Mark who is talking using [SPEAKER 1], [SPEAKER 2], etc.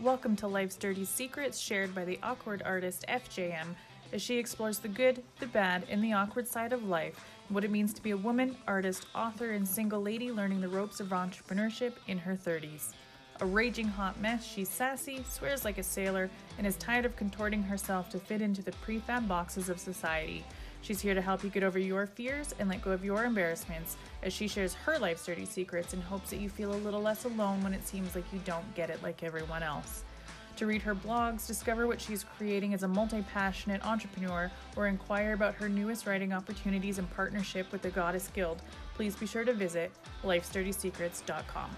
[SPEAKER 1] Welcome to Life's Dirty Secrets, shared by the awkward artist FJM, as she explores the good, the bad, and the awkward side of life, and what it means to be a woman, artist, author, and single lady learning the ropes of entrepreneurship in her 30s. A raging hot mess, she's sassy, swears like a sailor, and is tired of contorting herself to fit into the prefab boxes of society. She's here to help you get over your fears and let go of your embarrassments as she shares her life's dirty secrets in hopes that you feel a little less alone when it seems like you don't get it like everyone else. To read her blogs, discover what she's creating as a multi passionate entrepreneur, or inquire about her newest writing opportunities in partnership with the Goddess Guild, please be sure to visit lifesdirtysecrets.com.